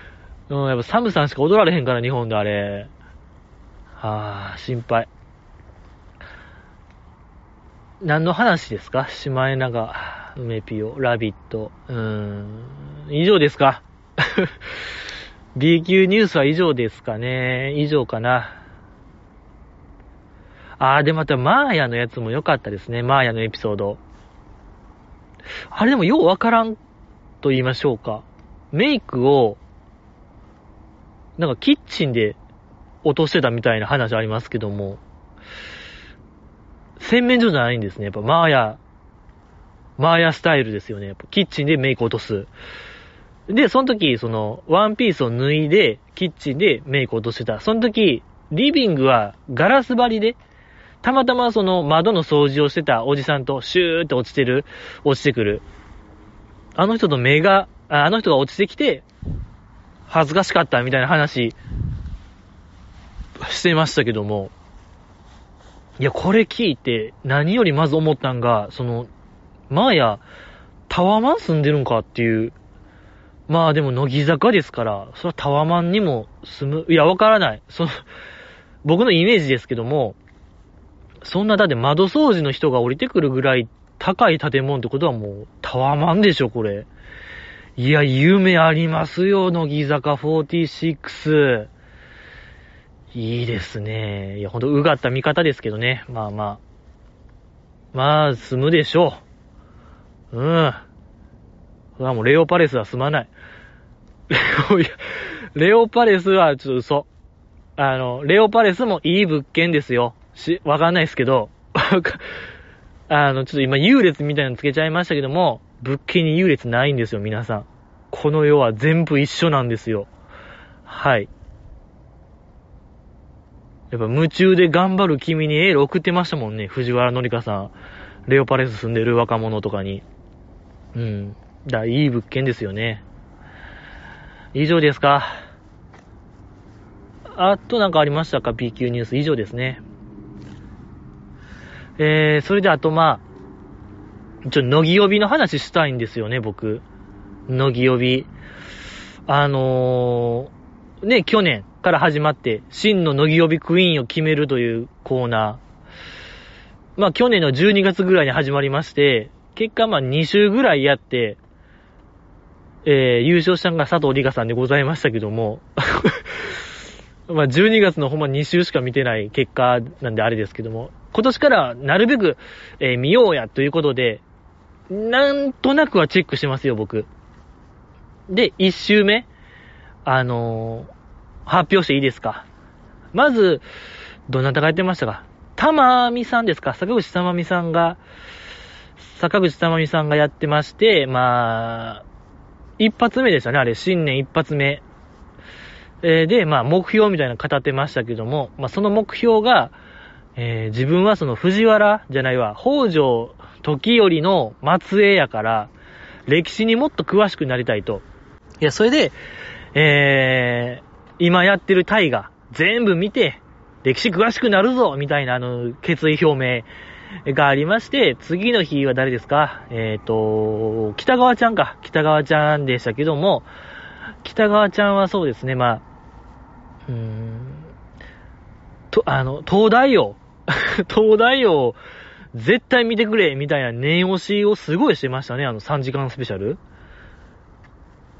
うん、やっぱサムさんしか踊られへんから、日本であれ。はぁ、心配。何の話ですか？シマエナガ、梅ピオ、ラビット。うーん、以上ですか？B 級ニュースは以上ですかね。以上かな。あー、で、また、マーヤのやつも良かったですね。マーヤのエピソード。あれでもようわからんと言いましょうか。メイクを、なんかキッチンで落としてたみたいな話ありますけども、洗面所じゃないんですね。やっぱマーヤ、マーヤスタイルですよね。やっぱキッチンでメイク落とす。で、その時、その、ワンピースを脱いで、キッチンでメイク落としてた。その時、リビングはガラス張りで、たまたまその窓の掃除をしてたおじさんとシューって落ちてる、落ちてくる。あの人と目が、あの人が落ちてきて、恥ずかしかったみたいな話、してましたけども、いや、これ聞いて、何よりまず思ったんが、その、マーヤ、タワマン住んでるんかっていう。まあでも乃木坂ですから、それはタワマンにも住む、いや、わからない。その、僕のイメージですけども、そんなだって窓掃除の人が降りてくるぐらい高い建物ってことはもうタワマンでしょ、これ。いや、夢ありますよ、乃木坂46。いいですね。いや、ほんと、うがった見方ですけどね。まあまあ。まあ、住むでしょう。うん。うわ、もうレオパレスは住まない。レオ、パレスはちょっと嘘。あの、レオパレスもいい物件ですよ。し、わかんないですけど。あの、ちょっと今優劣みたいなのつけちゃいましたけども、物件に優劣ないんですよ、皆さん。この世は全部一緒なんですよ。はい。やっぱ夢中で頑張る君にエール送ってましたもんね、藤原紀香さん。レオパレス住んでる若者とかに。うん。だ、いい物件ですよね。以上ですか。あとなんかありましたか ?B 級ニュース以上ですね。えー、それであとまあ、ちょ、乃木呼びの話したいんですよね、僕。乃木呼び。あのー、ね、去年から始まって、真の乃木呼びクイーンを決めるというコーナー。まあ去年の12月ぐらいに始まりまして、結果まあ2週ぐらいやって、えー、優勝したのが佐藤里香さんでございましたけども、まあ12月のほんま2週しか見てない結果なんであれですけども、今年からなるべく、えー見ようやということで、なんとなくはチェックしますよ、僕。で、1週目、あのー発表していいですか？まず、どなたがやってましたか？玉美さんですか？坂口玉美さんが、坂口玉美さんがやってまして、まあ、一発目でしたね、あれ、新年一発目。えーで、まあ、目標みたいなの語ってましたけども、まあ、その目標が、えー自分はその藤原じゃないわ、北条時頼の末裔やから、歴史にもっと詳しくなりたいと。いや、それで、えー、今やってる大河、全部見て、歴史詳しくなるぞみたいな、あの、決意表明がありまして、次の日は誰ですか？えっ、と、北川ちゃんか。北川ちゃんでしたけども、北川ちゃんはそうですね、まあ、うーん、と、あの、東大王、東大王、絶対見てくれみたいな念押しをすごいしてましたね、あの3時間スペシャル。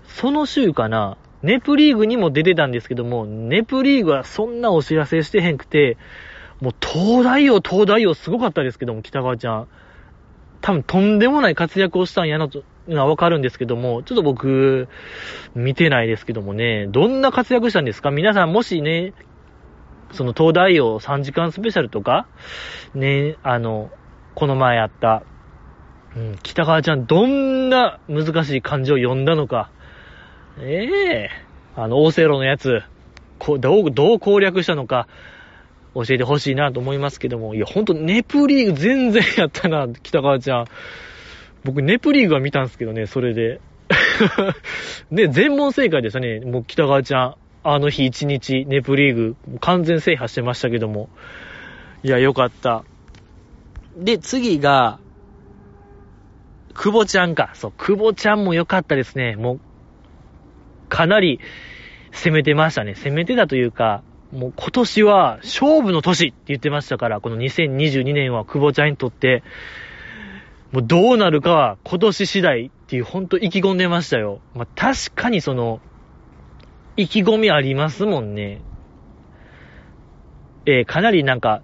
その週かな、ネプリーグにも出てたんですけども、ネプリーグはそんなお知らせしてへんくて、もう東大王、東大王すごかったですけども、北川ちゃん。多分とんでもない活躍をしたんやなと、いうのはわかるんですけども、ちょっと僕、見てないですけどもね、どんな活躍したんですか？皆さんもしね、その東大王3時間スペシャルとか、ね、あの、この前あった、うん、北川ちゃんどんな難しい漢字を読んだのか、ええ。あの、オーセロのやつ、こう、どう、どう攻略したのか、教えてほしいなと思いますけども、いや、ほんと、ネプリーグ全然やったな、北川ちゃん。僕、ネプリーグは見たんですけどね、それで。ね、全問正解でしたね、もう北川ちゃん。あの日一日、ネプリーグ、完全制覇してましたけども。いや、よかった。で、次が、久保ちゃんか。そう、久保ちゃんも良かったですね。もう、かなり攻めてましたね。攻めてたというか、もう今年は勝負の年って言ってましたから、この2022年は久保ちゃんにとって、もうどうなるかは今年次第っていうほんと意気込んでましたよ。まあ確かにその、意気込みありますもんね。えーかなりなんか、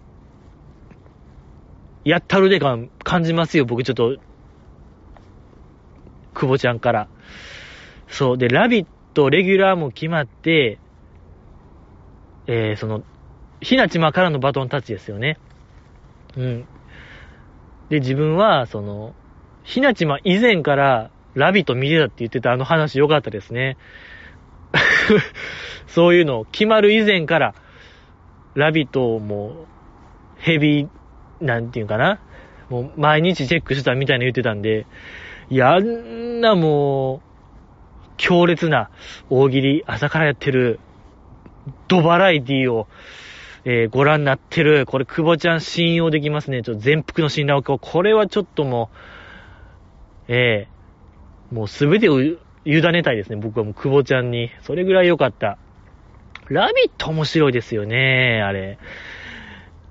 やったるで感感じますよ、僕ちょっと、久保ちゃんから。そう。で、ラビットレギュラーも決まって、えー、その、ひなちまからのバトンタッチですよね。うん。で、自分は、その、ひなちま以前から、ラビット見てたって言ってたあの話良かったですね。そういうの、決まる以前から、ラビットもう、ヘビー、なんていうかな。もう、毎日チェックしてたみたいな言ってたんで、いや、あんなもう、強烈な大喜利、朝からやってる、ドバラエティを、えーご覧になってる、これ、久保ちゃん信用できますね。ちょっと全幅の信頼を、これはちょっともう、えーもうすべてを委ねたいですね。僕はもう久保ちゃんに。それぐらい良かった。ラビット面白いですよね、あれ。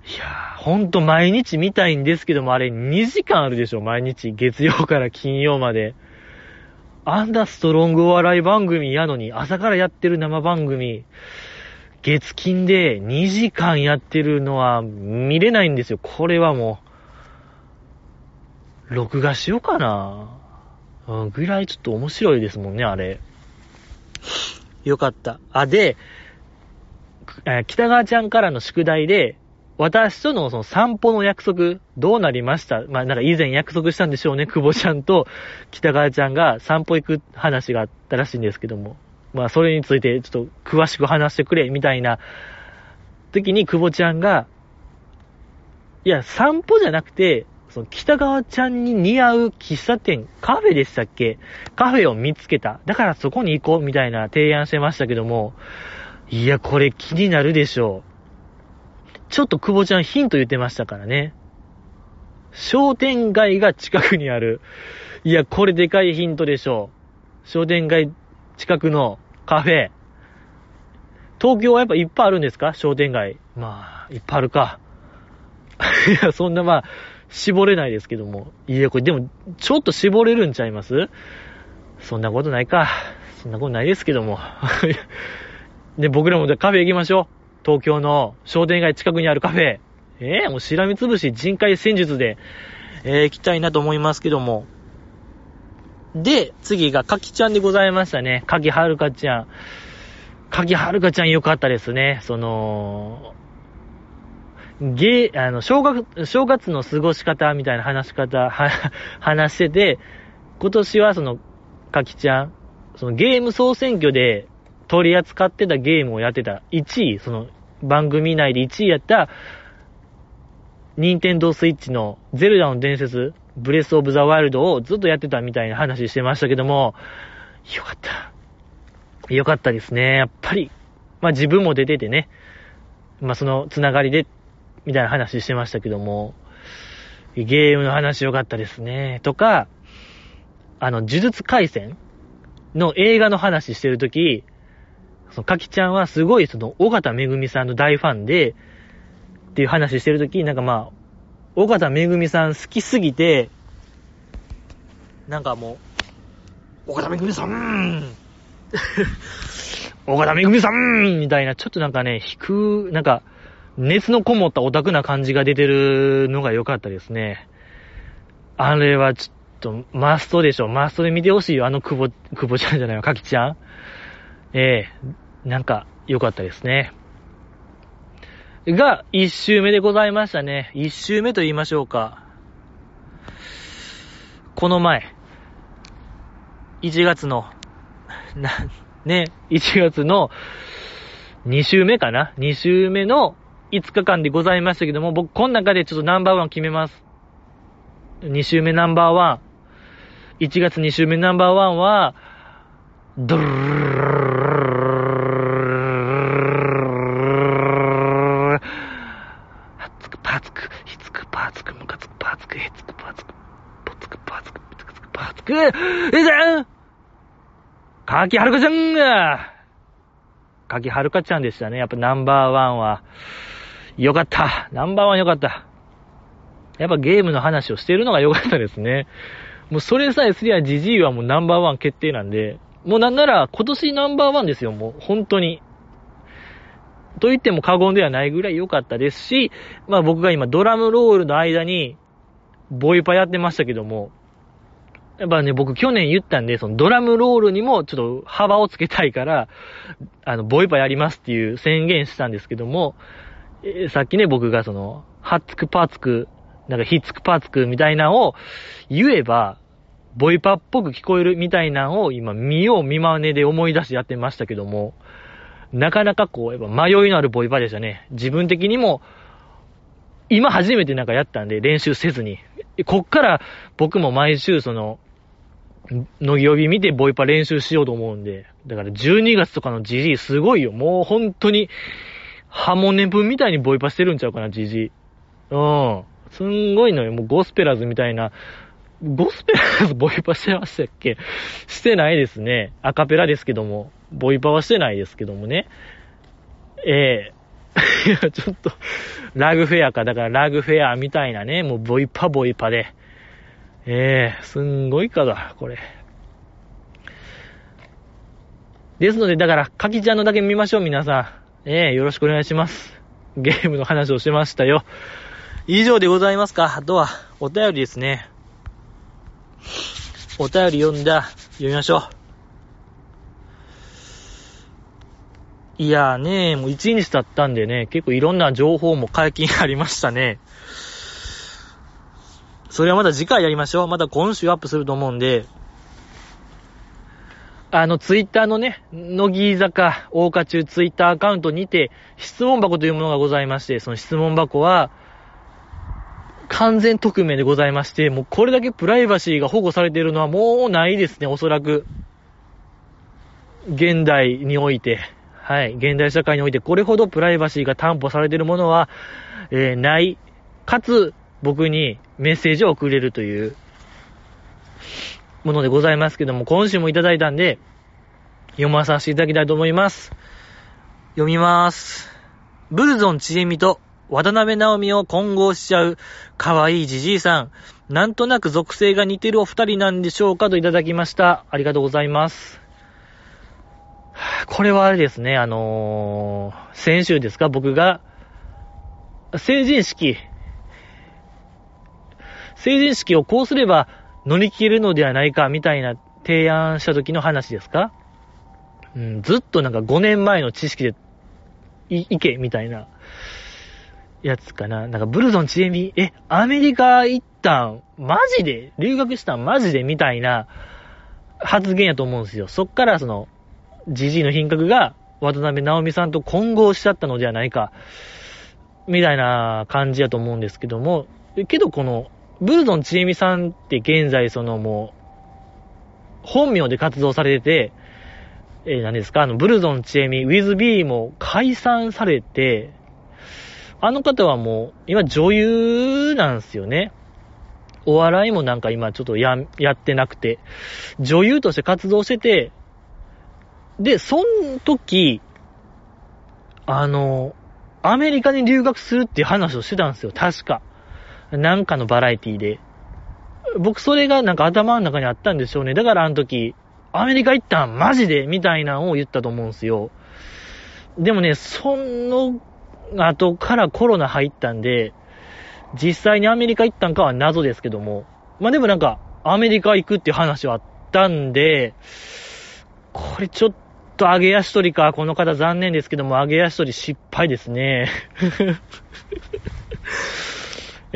いやー、ほんと毎日見たいんですけども、あれ2時間あるでしょ、毎日。月曜から金曜まで。あんなストロングお笑い番組やのに、朝からやってる生番組、月金で2時間やってるのは見れないんですよ。これはもう、録画しようかな。うん、ぐらいちょっと面白いですもんね、あれ。よかった。あ、で、え北川ちゃんからの宿題で、私とのその散歩の約束、どうなりました？まあなんか以前約束したんでしょうね。久保ちゃんと北川ちゃんが散歩行く話があったらしいんですけども。まあそれについてちょっと詳しく話してくれ、みたいな時に久保ちゃんが、いや、散歩じゃなくて、その北川ちゃんに似合う喫茶店、カフェでしたっけ？カフェを見つけた。だからそこに行こう、みたいな提案してましたけども、いや、これ気になるでしょう。ちょっと久保ちゃんヒント言ってましたからね。商店街が近くにある。いや、これでかいヒントでしょう。商店街近くのカフェ。東京はやっぱいっぱいあるんですか？商店街。まあ、いっぱいあるか。いや、そんなまあ、絞れないですけども。いや、これでも、ちょっと絞れるんちゃいます？そんなことないか。そんなことないですけども。で、僕らもカフェ行きましょう。東京の商店街近くにあるカフェ。ええー、もうしらみつぶし人海戦術で、えー、行きたいなと思いますけども。で、次がかきちゃんでございましたね。かきはるかちゃん。かきはるかちゃんよかったですね。その、ゲあの、正月、正月の過ごし方みたいな話し方、は、話してて、今年はその、かきちゃん、そのゲーム総選挙で取り扱ってたゲームをやってた1位、その番組内で1位やった、ニンテンドースイッチのゼルダの伝説、ブレスオブザワイルドをずっとやってたみたいな話してましたけども、よかった。よかったですね。やっぱり、まあ自分も出ててね、まあそのつながりで、みたいな話してましたけども、ゲームの話よかったですね。とか、あの、呪術回戦の映画の話してるとき、その、かきちゃんはすごいその、尾形めぐみさんの大ファンで、っていう話してるとき、なんかまあ、尾形めぐみさん好きすぎて、なんかもう、尾形めぐみさん 尾形めぐみさんみたいな、ちょっとなんかね、引く、なんか、熱のこもったオタクな感じが出てるのが良かったですね。あれはちょっと、マストでしょ。マストで見てほしいよ。あの久保、久保ちゃんじゃないわ、かきちゃん。ええなんか、良かったですね。が、一周目でございましたね。一周目と言いましょうか。この前、1月の、な、ね、1月の2週目かな ?2 週目の5日間でございましたけども、僕、この中でちょっとナンバーワン決めます。2週目ナンバーワン。1月2週目ナンバーワンは、ドルつくパーツク、ひつくパーツク、ムカつくパーツク、へつくパーツク、ぽつくパーツク、ぷつくつくパーツク、えじゃんかきはるかちゃんが、かきはるかちゃんでしたね。やっぱナンバーワンは、よかった。ナンバーワンよかった。やっぱゲームの話をしているのが良かったですね。もうそれさえすりゃジジイはもうナンバーワン決定なんで、もうなんなら今年ナンバーワンですよ、もう本当に。と言っても過言ではないぐらい良かったですし、まあ僕が今ドラムロールの間にボイパやってましたけども、やっぱね、僕去年言ったんで、そのドラムロールにもちょっと幅をつけたいから、あの、ボイパやりますっていう宣言したんですけども、えー、さっきね、僕がその、はっつくパーつく、なんかひっつくパーつくみたいなのを言えば、ボイパっぽく聞こえるみたいなのを今見よう見まねで思い出してやってましたけども、なかなかこう、やっぱ迷いのあるボイパでしたね。自分的にも、今初めてなんかやったんで練習せずに。こっから僕も毎週その、のぎび見てボイパ練習しようと思うんで。だから12月とかのジジイすごいよ。もう本当に、ハモネプみたいにボイパしてるんちゃうかな、ジジイ。うん。すんごいのよ。もうゴスペラーズみたいなゴスペラーズ ボイパしてましたっけ？してないですね。アカペラですけども。ボイパはしてないですけどもね。ええいや、ちょっと、ラグフェアか。だからラグフェアみたいなね、もうボイパボイパで。ええすんごいかだ、これ。ですので、だから、かきちゃんのだけ見ましょう、皆さん。ええよろしくお願いします。ゲームの話をしましたよ。以上でございますか。あとは、お便りですね。お便り読んだ、読みましょう。いやーね、もう1日経ったんでね、結構いろんな情報も解禁ありましたね。それはまた次回やりましょう。また今週アップすると思うんで、あの、ツイッターのね、乃木坂、大花中ツイッターアカウントにて、質問箱というものがございまして、その質問箱は、完全匿名でございまして、もうこれだけプライバシーが保護されているのはもうないですね、おそらく。現代において。はい。現代社会においてこれほどプライバシーが担保されているものは、えー、ない。かつ、僕にメッセージを送れるという、ものでございますけども、今週もいただいたんで、読まさせていただきたいと思います。読みます。ブルゾンちえみと渡辺直美を混合しちゃう可愛いじじいさん。なんとなく属性が似てるお二人なんでしょうかといただきました。ありがとうございます。これはあれですね、あのー、先週ですか、僕が、成人式、成人式をこうすれば乗り切るのではないか、みたいな提案した時の話ですか？うん、ずっとなんか5年前の知識で、い、いけ、みたいな、やつかな。なんかブルゾンチエミ、え、アメリカ行ったん、マジで？留学したんマジで？みたいな発言やと思うんですよ。そっからその、ジジイの品格が渡辺直美さんと混合しちゃったのではないか、みたいな感じやと思うんですけども、けどこの、ブルゾンちえみさんって現在そのもう、本名で活動されてて、えー、何ですか？あの、ブルゾンちえみ、ウィズビーも解散されて、あの方はもう、今女優なんですよね。お笑いもなんか今ちょっとや、やってなくて、女優として活動してて、で、そん時、あの、アメリカに留学するっていう話をしてたんですよ、確か。なんかのバラエティで。僕それがなんか頭の中にあったんでしょうね。だからあの時、アメリカ行ったん？マジで？みたいなのを言ったと思うんですよ。でもね、その後からコロナ入ったんで、実際にアメリカ行ったんかは謎ですけども。まあでもなんか、アメリカ行くっていう話はあったんで、これちょっと上げ足取りか。この方残念ですけども、上げ足取り失敗ですね。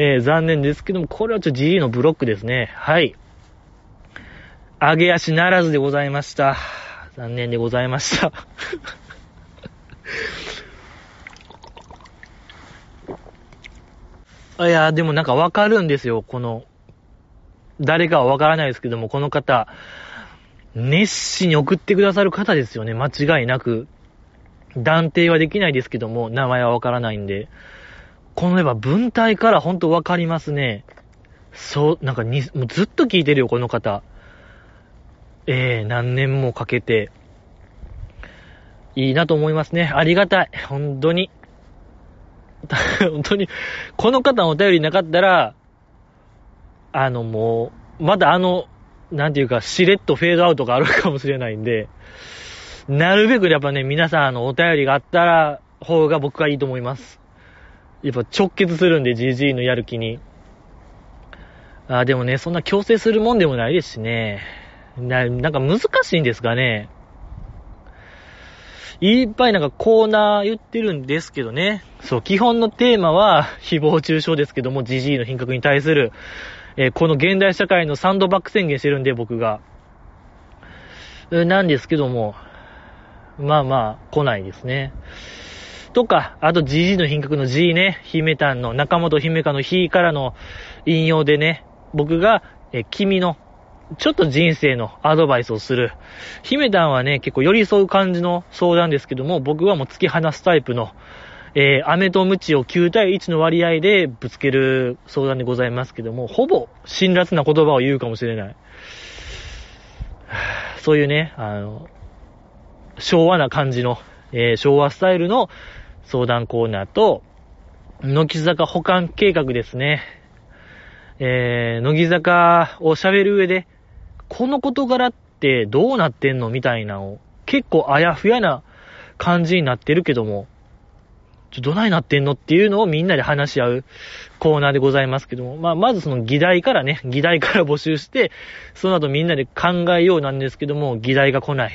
えー、残念ですけども、これはちょっと GE のブロックですね。はい。上げ足ならずでございました。残念でございました。いや、でもなんかわかるんですよ。この、誰かはわからないですけども、この方、熱心に送ってくださる方ですよね。間違いなく。断定はできないですけども、名前はわからないんで。このやっぱ文体からほんとわかりますね。そう、なんかに、もうずっと聞いてるよ、この方。ええー、何年もかけて。いいなと思いますね。ありがたい。本当に。本当に、この方のお便りなかったら、あのもう、まだあの、なんていうか、しれっとフェードアウトがあるかもしれないんで、なるべくやっぱね、皆さんの、お便りがあったら、方が僕はいいと思います。やっぱ直結するんで、GG のやる気に。あでもね、そんな強制するもんでもないですしね。な、なんか難しいんですかね。いっぱいなんかコーナー言ってるんですけどね。そう、基本のテーマは誹謗中傷ですけども、GG の品格に対する、えー、この現代社会のサンドバック宣言してるんで、僕が。なんですけども、まあまあ、来ないですね。とか、あと GG の品格の G ね、姫たんの中本姫香の日からの引用でね、僕が、え、君の、ちょっと人生のアドバイスをする。姫たんはね、結構寄り添う感じの相談ですけども、僕はもう突き放すタイプの、えー、飴と鞭を9対1の割合でぶつける相談でございますけども、ほぼ辛辣な言葉を言うかもしれない。そういうね、あの、昭和な感じの、えー、昭和スタイルの相談コーナーと、乃木坂保管計画ですね。えー、乃木坂を喋る上で、この事柄ってどうなってんのみたいなのを、結構あやふやな感じになってるけども、ちょ、どないなってんのっていうのをみんなで話し合うコーナーでございますけども、まあ、まずその議題からね、議題から募集して、その後みんなで考えようなんですけども、議題が来ない。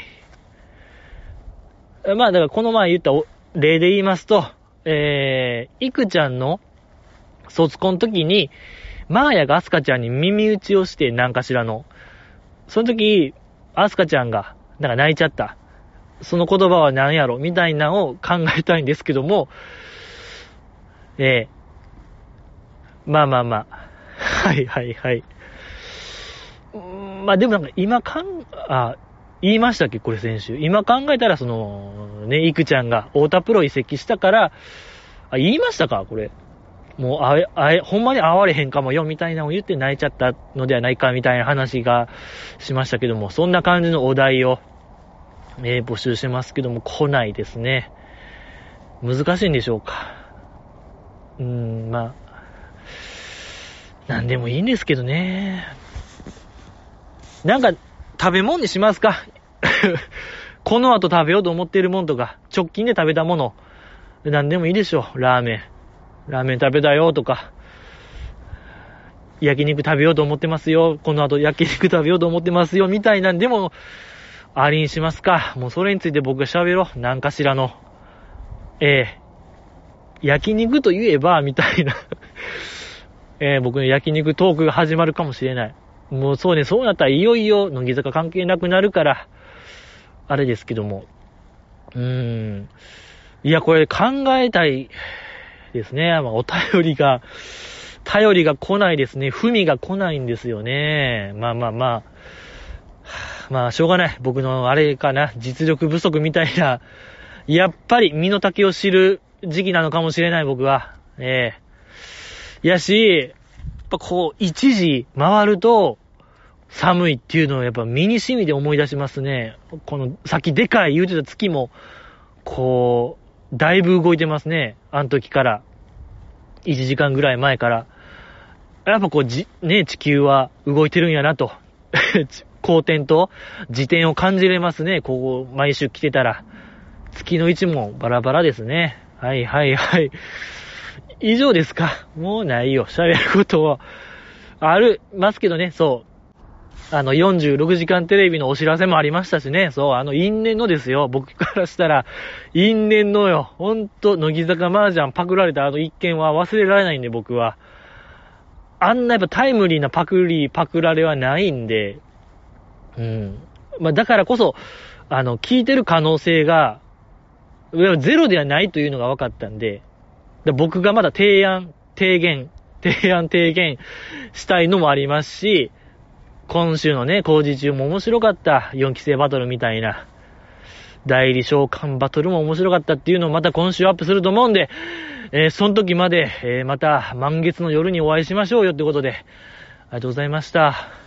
まあ、だからこの前言った例で言いますと、えー、いくちゃんの卒コン時に、マーヤがアスカちゃんに耳打ちをして何かしらの。その時、アスカちゃんが、なんか泣いちゃった。その言葉は何やろ？みたいなのを考えたいんですけども、ええー、まあまあまあ。はいはいはい。まあでもなんか今かん、あ、言いましたっけこれ先週。今考えたらその、ね、いくちゃんが太田プロ移籍したから、あ、言いましたかこれ。もう、あえ、あえ、ほんまに会われへんかもよ、みたいなのを言って泣いちゃったのではないか、みたいな話がしましたけども、そんな感じのお題を、えー、募集してますけども、来ないですね。難しいんでしょうか。うーん、まあ、なんでもいいんですけどね。なんか、食べ物にしますか？この後食べようと思っているもんとか、直近で食べたもの、なんでもいいでしょう。ラーメン。ラーメン食べたよとか、焼肉食べようと思ってますよ。この後焼肉食べようと思ってますよ。みたいなんでも、ありにしますか？もうそれについて僕が喋ろう。何かしらの。ええー、焼肉と言えば、みたいな えー、僕の焼肉トークが始まるかもしれない。もうそうね、そうなったらいよいよ乃木坂関係なくなるから、あれですけども。うーん。いや、これ考えたいですね。まあ、お便りが、頼りが来ないですね。踏みが来ないんですよね。まあまあまあ。まあ、しょうがない。僕のあれかな、実力不足みたいな、やっぱり身の丈を知る時期なのかもしれない、僕は。ええー、やし、やっぱこう、一時回ると、寒いっていうのをやっぱ身に染みで思い出しますね。この、さっきでかい言うてた月も、こう、だいぶ動いてますね。あの時から。1時間ぐらい前から。やっぱこう、じ、ね、地球は動いてるんやなと。好転と自転を感じれますね。ここ、毎週来てたら。月の位置もバラバラですね。はいはいはい。以上ですか。もうないよ。喋ることは。ある、ますけどね、そう。あの、46時間テレビのお知らせもありましたしね。そう、あの、因縁のですよ。僕からしたら、因縁のよ。ほんと、乃木坂麻雀パクられたあの一件は忘れられないんで、僕は。あんなやっぱタイムリーなパクリ、パクられはないんで、うん。まあ、だからこそ、あの、聞いてる可能性が、ゼロではないというのが分かったんで、で僕がまだ提案、提言、提案、提言したいのもありますし、今週のね、工事中も面白かった4期生バトルみたいな、代理召喚バトルも面白かったっていうのをまた今週アップすると思うんで、えー、その時まで、えー、また満月の夜にお会いしましょうよってことで、ありがとうございました。